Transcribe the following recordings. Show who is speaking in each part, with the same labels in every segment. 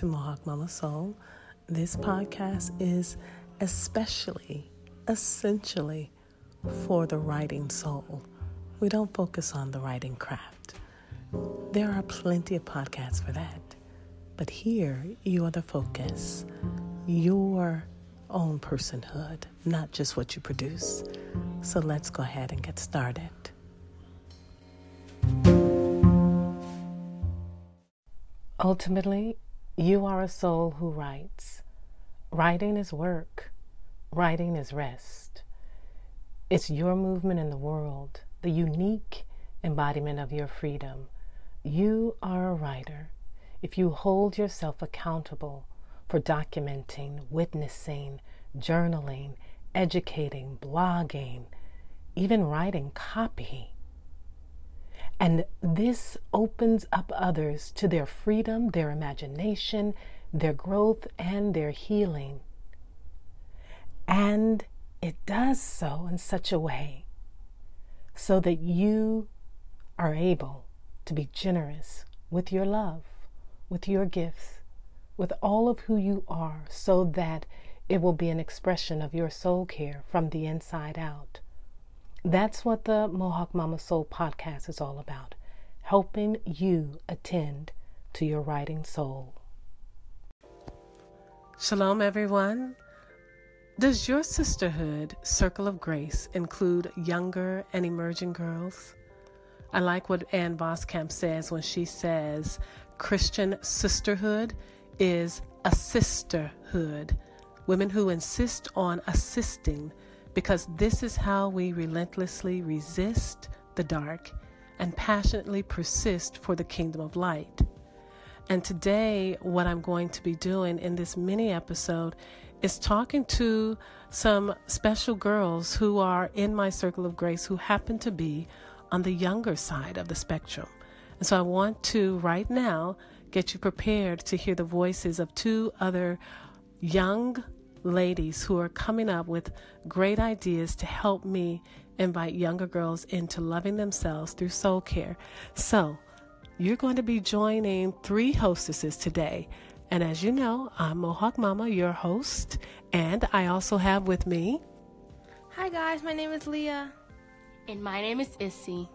Speaker 1: to Mohawk Mama Soul. This podcast is especially, essentially for the writing soul. We don't focus on the writing craft. There are plenty of podcasts for that. But here, you are the focus, your own personhood, not just what you produce. So let's go ahead and get started. Ultimately, you are a soul who writes. Writing is work, writing is rest. It's your movement in the world, the unique embodiment of your freedom. You are a writer if you hold yourself accountable for documenting, witnessing, journaling, educating, blogging, even writing copy. And this opens up others to their freedom, their imagination, their growth, and their healing. And it does so in such a way so that you are able to be generous with your love, with your gifts, with all of who you are, so that it will be an expression of your soul care from the inside out. That's what the Mohawk Mama Soul podcast is all about helping you attend to your writing soul. Shalom, everyone. Does your sisterhood circle of grace include younger and emerging girls? I like what Ann Voskamp says when she says Christian sisterhood is a sisterhood. Women who insist on assisting because this is how we relentlessly resist the dark and passionately persist for the kingdom of light. And today, what I'm going to be doing in this mini episode is talking to some special girls who are in my circle of grace who happen to be on the younger side of the spectrum. And so I want to, right now, get you prepared to hear the voices of two other young ladies who are coming up with great ideas to help me invite younger girls into loving themselves through soul care. So, you're going to be joining three hostesses today. And as you know, I'm Mohawk Mama, your host, and I also have with me.
Speaker 2: Hi, guys, my name is Leah.
Speaker 3: And my name is Issy.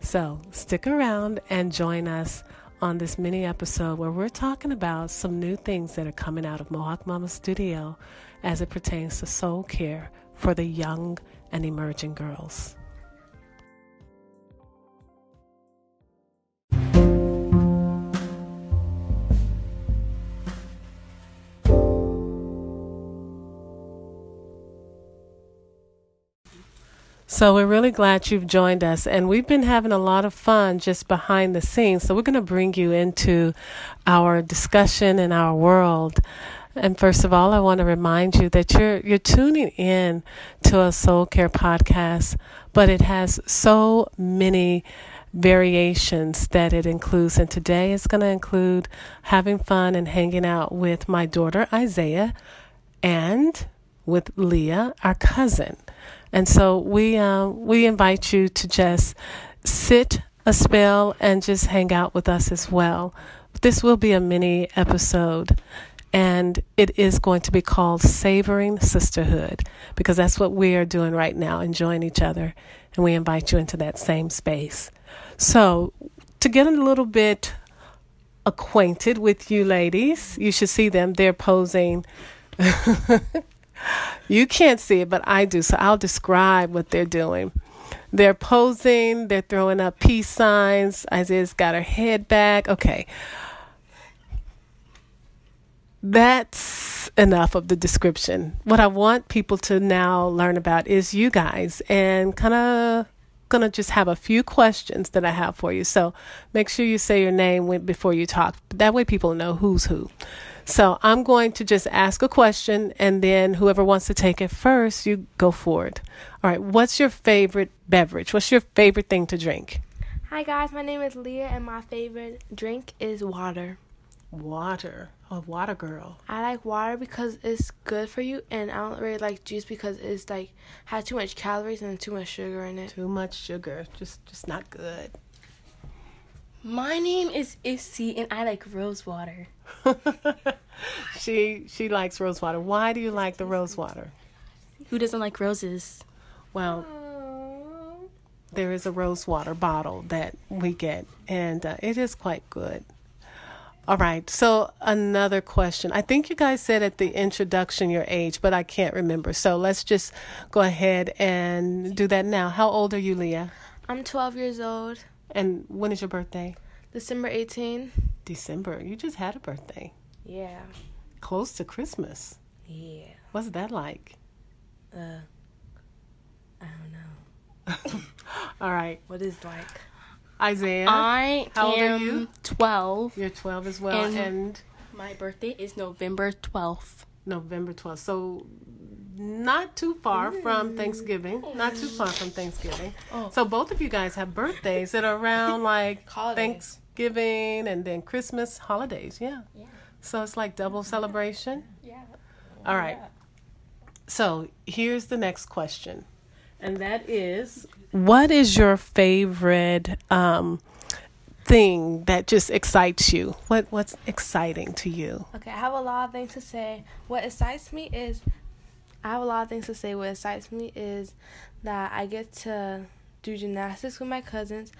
Speaker 1: So, stick around and join us on this mini episode where we're talking about some new things that are coming out of Mohawk Mama Studio as it pertains to soul care for the young and emerging girls. So we're really glad you've joined us, and we've been having a lot of fun just behind the scenes. So we're going to bring you into our discussion and our world. And first of all, I want to remind you that you're you're tuning in to a soul care podcast, but it has so many variations that it includes. And today it's going to include having fun and hanging out with my daughter Isaiah and with Leah, our cousin. And so we uh, we invite you to just sit a spell and just hang out with us as well. This will be a mini episode, and it is going to be called Savoring Sisterhood because that's what we are doing right now, enjoying each other, and we invite you into that same space. So, to get a little bit acquainted with you ladies, you should see them. They're posing. You can't see it, but I do. So I'll describe what they're doing. They're posing, they're throwing up peace signs. Isaiah's got her head back. Okay. That's enough of the description. What I want people to now learn about is you guys and kind of gonna just have a few questions that I have for you. So make sure you say your name before you talk. That way people know who's who. So I'm going to just ask a question, and then whoever wants to take it first, you go for it. All right. What's your favorite beverage? What's your favorite thing to drink?
Speaker 2: Hi guys, my name is Leah, and my favorite drink is water.
Speaker 1: Water. A oh, water girl.
Speaker 2: I like water because it's good for you, and I don't really like juice because it's like has too much calories and too much sugar in it.
Speaker 1: Too much sugar, just just not good.
Speaker 3: My name is Issy, and I like rose water.
Speaker 1: she she likes rose water. Why do you like the rose water?
Speaker 3: Who doesn't like roses?
Speaker 1: Well, there is a rose water bottle that we get, and uh, it is quite good. All right. So another question. I think you guys said at the introduction your age, but I can't remember. So let's just go ahead and do that now. How old are you, Leah?
Speaker 2: I'm 12 years old.
Speaker 1: And when is your birthday?
Speaker 2: December 18.
Speaker 1: December. You just had a birthday.
Speaker 2: Yeah.
Speaker 1: Close to Christmas.
Speaker 2: Yeah.
Speaker 1: What's that like?
Speaker 2: Uh, I don't know.
Speaker 1: All right.
Speaker 2: What is like?
Speaker 1: Isaiah.
Speaker 3: I
Speaker 1: How old are
Speaker 3: am
Speaker 1: you?
Speaker 3: 12.
Speaker 1: You're 12 as well.
Speaker 3: And-
Speaker 1: and
Speaker 3: My birthday is November 12th.
Speaker 1: November 12th. So not too far from Thanksgiving. Not too far from Thanksgiving.
Speaker 3: Oh.
Speaker 1: So both of you guys have birthdays that are around like
Speaker 2: Holidays.
Speaker 1: Thanksgiving and then Christmas holidays. Yeah.
Speaker 3: Yeah.
Speaker 1: So it's like double celebration.
Speaker 3: Yeah.
Speaker 1: All right. So here's the next question. And that is what is your favorite um, thing that just excites you? What what's exciting to you?
Speaker 2: Okay, I have a lot of things to say. What excites me is, I have a lot of things to say. What excites me is that I get to do gymnastics with my cousins.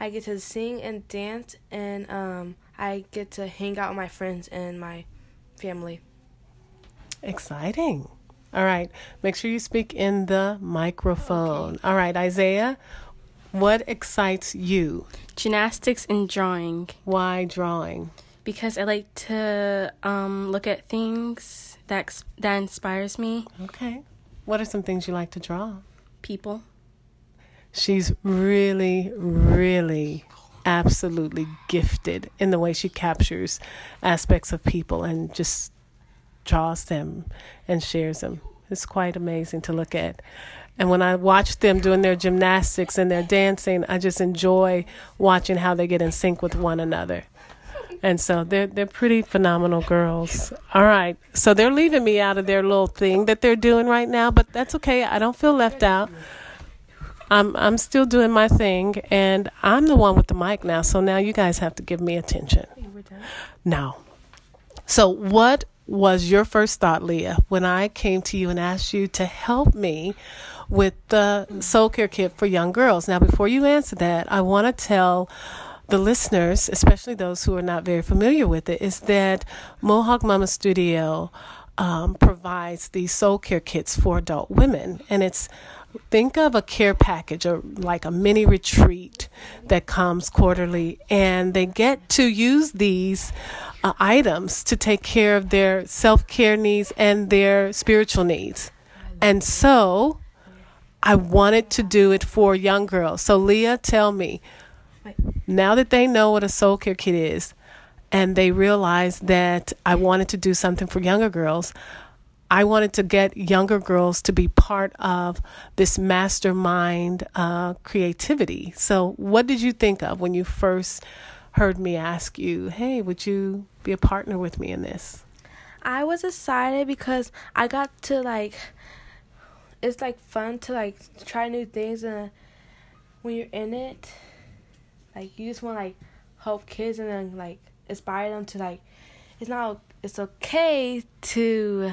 Speaker 2: I get to sing and dance, and um, I get to hang out with my friends and my family.
Speaker 1: Exciting. All right. Make sure you speak in the microphone. All right, Isaiah, what excites you?
Speaker 3: Gymnastics and drawing
Speaker 1: Why drawing?
Speaker 3: because I like to um, look at things that that inspires me.
Speaker 1: Okay. What are some things you like to draw?
Speaker 3: People.
Speaker 1: She's really, really, absolutely gifted in the way she captures aspects of people and just draws them and shares them. It's quite amazing to look at. And when I watch them doing their gymnastics and their dancing, I just enjoy watching how they get in sync with one another. And so they're they're pretty phenomenal girls. All right. So they're leaving me out of their little thing that they're doing right now, but that's okay. I don't feel left out. I'm I'm still doing my thing and I'm the one with the mic now, so now you guys have to give me attention. No. So what was your first thought, Leah, when I came to you and asked you to help me with the soul care kit for young girls? Now before you answer that, I want to tell the listeners, especially those who are not very familiar with it, is that Mohawk Mama Studio um, provides these soul care kits for adult women, and it's think of a care package or like a mini retreat that comes quarterly, and they get to use these uh, items to take care of their self care needs and their spiritual needs, and so. I wanted to do it for young girls. So, Leah, tell me, now that they know what a soul care kit is and they realize that I wanted to do something for younger girls, I wanted to get younger girls to be part of this mastermind uh, creativity. So, what did you think of when you first heard me ask you, hey, would you be a partner with me in this?
Speaker 2: I was excited because I got to like it's like fun to like try new things and when you're in it like you just want to like help kids and then like inspire them to like it's not it's okay to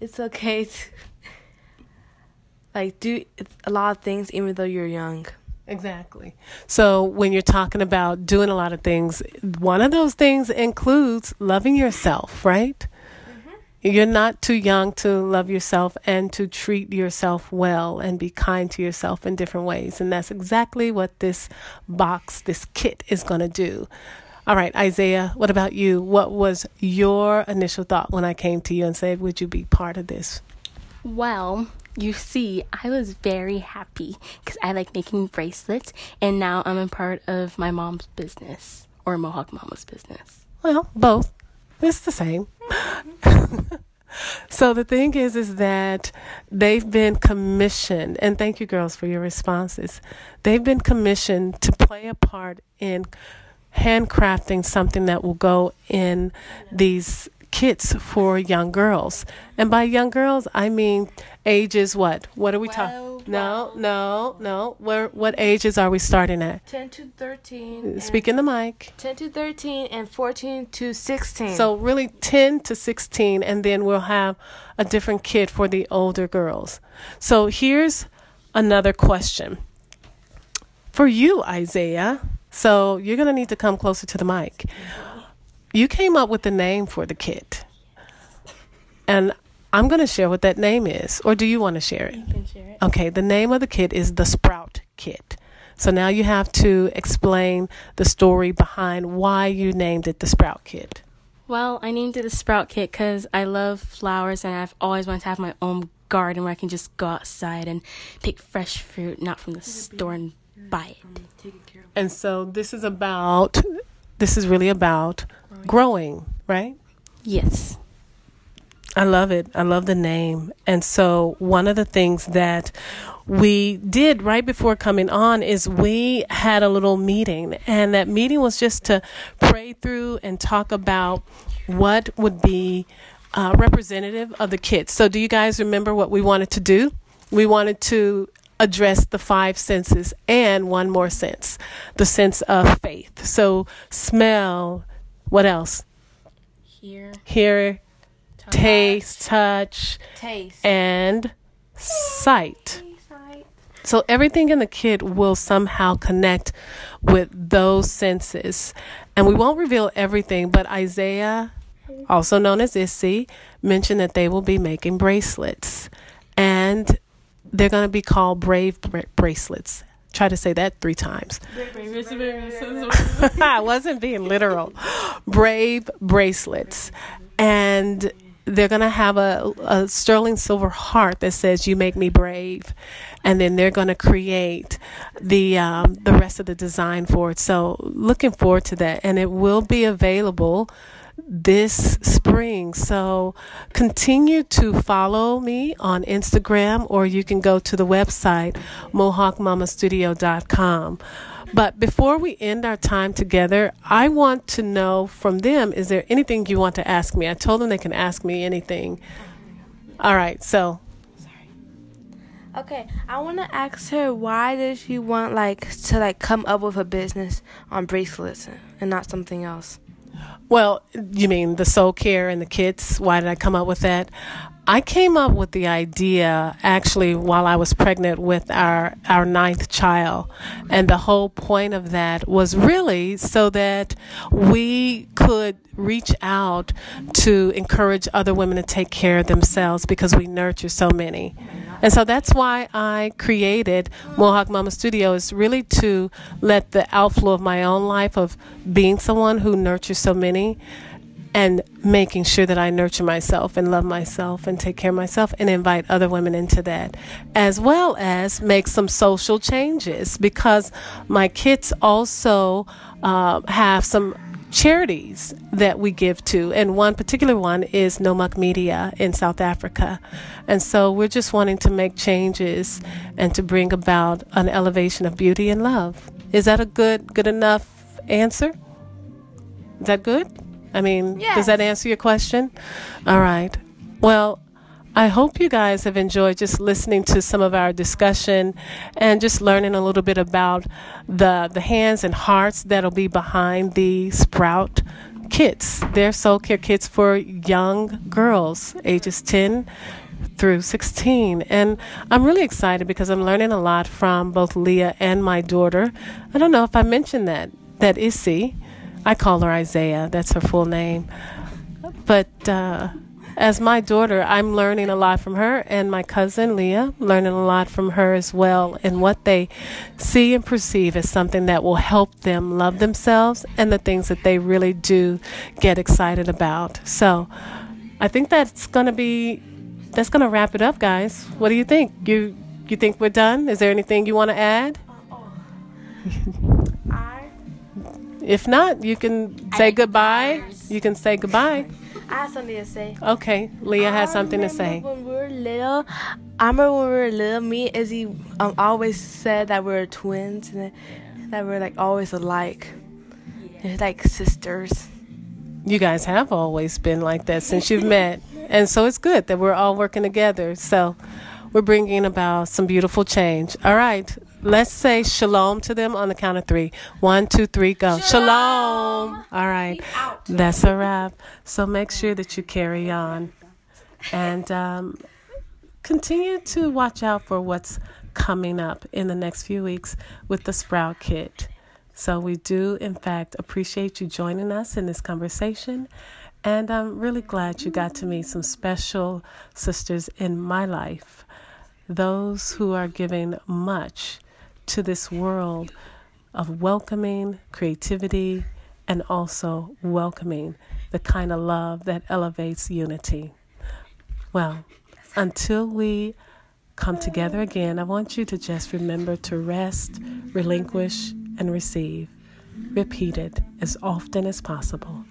Speaker 2: it's okay to like do a lot of things even though you're young.
Speaker 1: Exactly. So when you're talking about doing a lot of things, one of those things includes loving yourself, right? Mm-hmm. You're not too young to love yourself and to treat yourself well and be kind to yourself in different ways. And that's exactly what this box, this kit is going to do. All right, Isaiah, what about you? What was your initial thought when I came to you and said, Would you be part of this?
Speaker 3: Well, you see, I was very happy because I like making bracelets, and now I'm a part of my mom's business or Mohawk Mama's business.
Speaker 1: Well, both. It's the same. so the thing is is that they've been commissioned and thank you girls for your responses. They've been commissioned to play a part in handcrafting something that will go in these kits for young girls. And by young girls, I mean ages what? What are we talking? No, no, no. Where? What ages are we starting at?
Speaker 2: 10 to 13. Uh, and-
Speaker 1: Speak in the mic.
Speaker 2: 10 to 13 and 14 to 16.
Speaker 1: So really 10 to 16 and then we'll have a different kit for the older girls. So here's another question. For you, Isaiah. So you're going to need to come closer to the mic. You came up with the name for the kit. And I'm going to share what that name is or do you want to share it?
Speaker 3: You can share it.
Speaker 1: Okay, the name of the kit is the Sprout Kit. So now you have to explain the story behind why you named it the Sprout Kit.
Speaker 3: Well, I named it the Sprout Kit because I love flowers and I've always wanted to have my own garden where I can just go outside and pick fresh fruit, not from the store and buy it.
Speaker 1: And so this is about this is really about growing, right?
Speaker 3: Yes.
Speaker 1: I love it. I love the name. And so one of the things that we did right before coming on is we had a little meeting and that meeting was just to pray through and talk about what would be uh, representative of the kids. So do you guys remember what we wanted to do? We wanted to address the five senses and one more sense, the sense of faith. So smell, what else?
Speaker 3: Here.
Speaker 1: Hear, taste, touch,
Speaker 2: taste.
Speaker 1: and sight. So everything in the kid will somehow connect with those senses. And we won't reveal everything, but Isaiah, mm-hmm. also known as Issy, mentioned that they will be making bracelets. And they're going to be called Brave bra- bracelets. Try to say that three times. I wasn't being literal. Brave bracelets. And they're going to have a, a sterling silver heart that says, You make me brave. And then they're going to create the, um, the rest of the design for it. So, looking forward to that. And it will be available this spring. So continue to follow me on Instagram or you can go to the website mohawkmamastudio.com. But before we end our time together, I want to know from them is there anything you want to ask me? I told them they can ask me anything. All right, so
Speaker 2: Okay, I want to ask her why does she want like to like come up with a business on bracelets and not something else?
Speaker 1: Well, you mean the soul care and the kids? Why did I come up with that? I came up with the idea actually while I was pregnant with our, our ninth child. And the whole point of that was really so that we could reach out to encourage other women to take care of themselves because we nurture so many. And so that's why I created Mohawk Mama Studio is really to let the outflow of my own life of being someone who nurtures so many and making sure that I nurture myself and love myself and take care of myself and invite other women into that, as well as make some social changes because my kids also uh, have some charities that we give to, and one particular one is Nomak Media in South Africa. And so we're just wanting to make changes and to bring about an elevation of beauty and love. Is that a good, good enough answer? Is that good? I mean, does that answer your question? All right. Well, I hope you guys have enjoyed just listening to some of our discussion and just learning a little bit about the the hands and hearts that'll be behind the Sprout kits. They're soul care kits for young girls ages 10 through 16. And I'm really excited because I'm learning a lot from both Leah and my daughter. I don't know if I mentioned that, that Issy. I call her Isaiah, that's her full name. But uh, as my daughter, I'm learning a lot from her and my cousin Leah, learning a lot from her as well, and what they see and perceive as something that will help them love themselves and the things that they really do get excited about. So I think that's going to be that's going to wrap it up, guys. What do you think? You you think we're done? Is there anything you want to add?
Speaker 2: I
Speaker 1: If not, you can say goodbye. You can say goodbye.
Speaker 2: I have something to say.
Speaker 1: Okay, Leah has
Speaker 2: I
Speaker 1: something to say.
Speaker 2: When we were little, I remember when we were little, me and Izzy um, always said that we were twins and that we are like always alike. It's like sisters.
Speaker 1: You guys have always been like that since you've met. And so it's good that we're all working together. So, we're bringing about some beautiful change. All right, let's say shalom to them on the count of three. One, two, three, go. Shalom. shalom. All right, that's a wrap. So make sure that you carry on and um, continue to watch out for what's coming up in the next few weeks with the Sprout Kit. So, we do, in fact, appreciate you joining us in this conversation. And I'm really glad you got to meet some special sisters in my life, those who are giving much to this world of welcoming creativity and also welcoming the kind of love that elevates unity. Well, until we come together again, I want you to just remember to rest, relinquish, and receive. Repeat it as often as possible.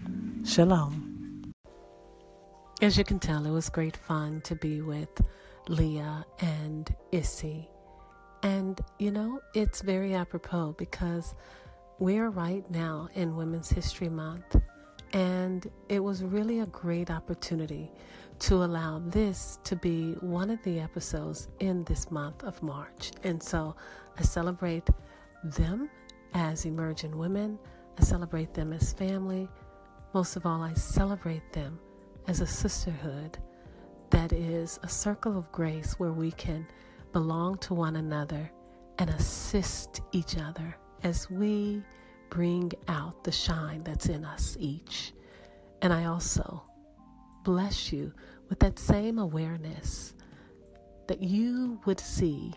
Speaker 1: Shalom. As you can tell, it was great fun to be with Leah and Issy. And, you know, it's very apropos because we're right now in Women's History Month. And it was really a great opportunity to allow this to be one of the episodes in this month of March. And so I celebrate them as emerging women, I celebrate them as family. Most of all, I celebrate them as a sisterhood that is a circle of grace where we can belong to one another and assist each other as we bring out the shine that's in us each. And I also bless you with that same awareness that you would see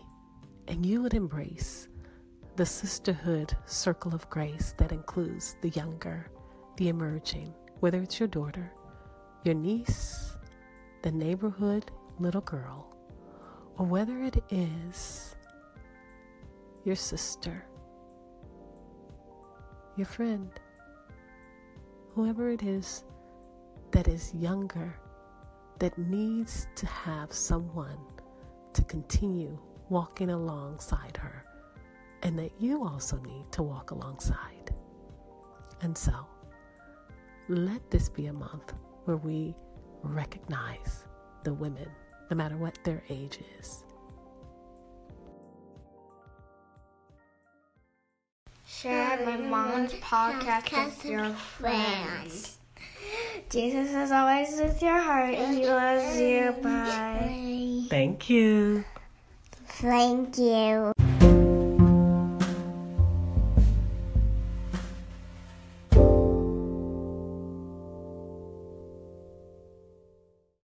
Speaker 1: and you would embrace the sisterhood circle of grace that includes the younger, the emerging, whether it's your daughter, your niece, the neighborhood little girl, whether it is your sister, your friend, whoever it is that is younger, that needs to have someone to continue walking alongside her, and that you also need to walk alongside. And so, let this be a month where we recognize the women, no matter what their age is.
Speaker 4: Share my mom's podcast with your friends. Jesus is always with your heart and he loves you. Bye.
Speaker 1: Thank you.
Speaker 4: Thank you.